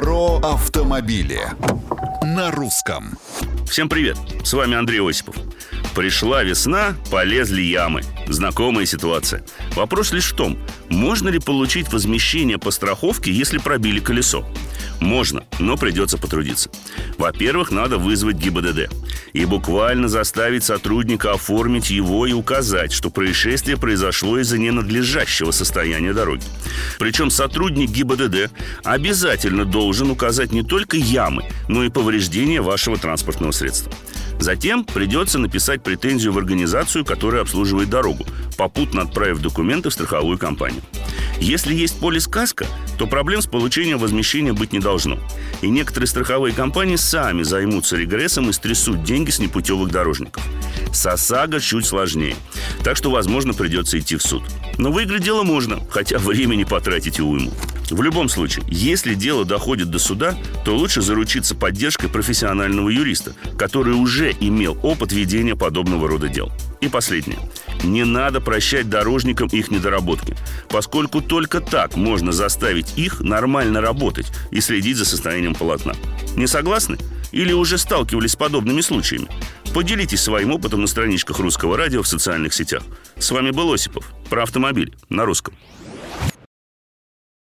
Про автомобили на русском. Всем привет! С вами Андрей Осипов. Пришла весна, полезли ямы. Знакомая ситуация. Вопрос лишь в том, можно ли получить возмещение по страховке, если пробили колесо? Можно, но придется потрудиться. Во-первых, надо вызвать ГИБДД и буквально заставить сотрудника оформить его и указать, что происшествие произошло из-за ненадлежащего состояния дороги. Причем сотрудник ГИБДД обязательно должен указать не только ямы, но и повреждения вашего транспортного средства. Затем придется написать претензию в организацию, которая обслуживает дорогу, попутно отправив документы в страховую компанию. Если есть полис каска, то проблем с получением возмещения быть не должно. И некоторые страховые компании сами займутся регрессом и стрясут деньги с непутевых дорожников. С ОСАГО чуть сложнее. Так что, возможно, придется идти в суд. Но выиграть дело можно, хотя времени потратить уйму. В любом случае, если дело доходит до суда, то лучше заручиться поддержкой профессионального юриста, который уже имел опыт ведения подобного рода дел. И последнее. Не надо прощать дорожникам их недоработки, поскольку только так можно заставить их нормально работать и следить за состоянием полотна. Не согласны? Или уже сталкивались с подобными случаями? Поделитесь своим опытом на страничках Русского радио в социальных сетях. С вами был Осипов. Про автомобиль на русском.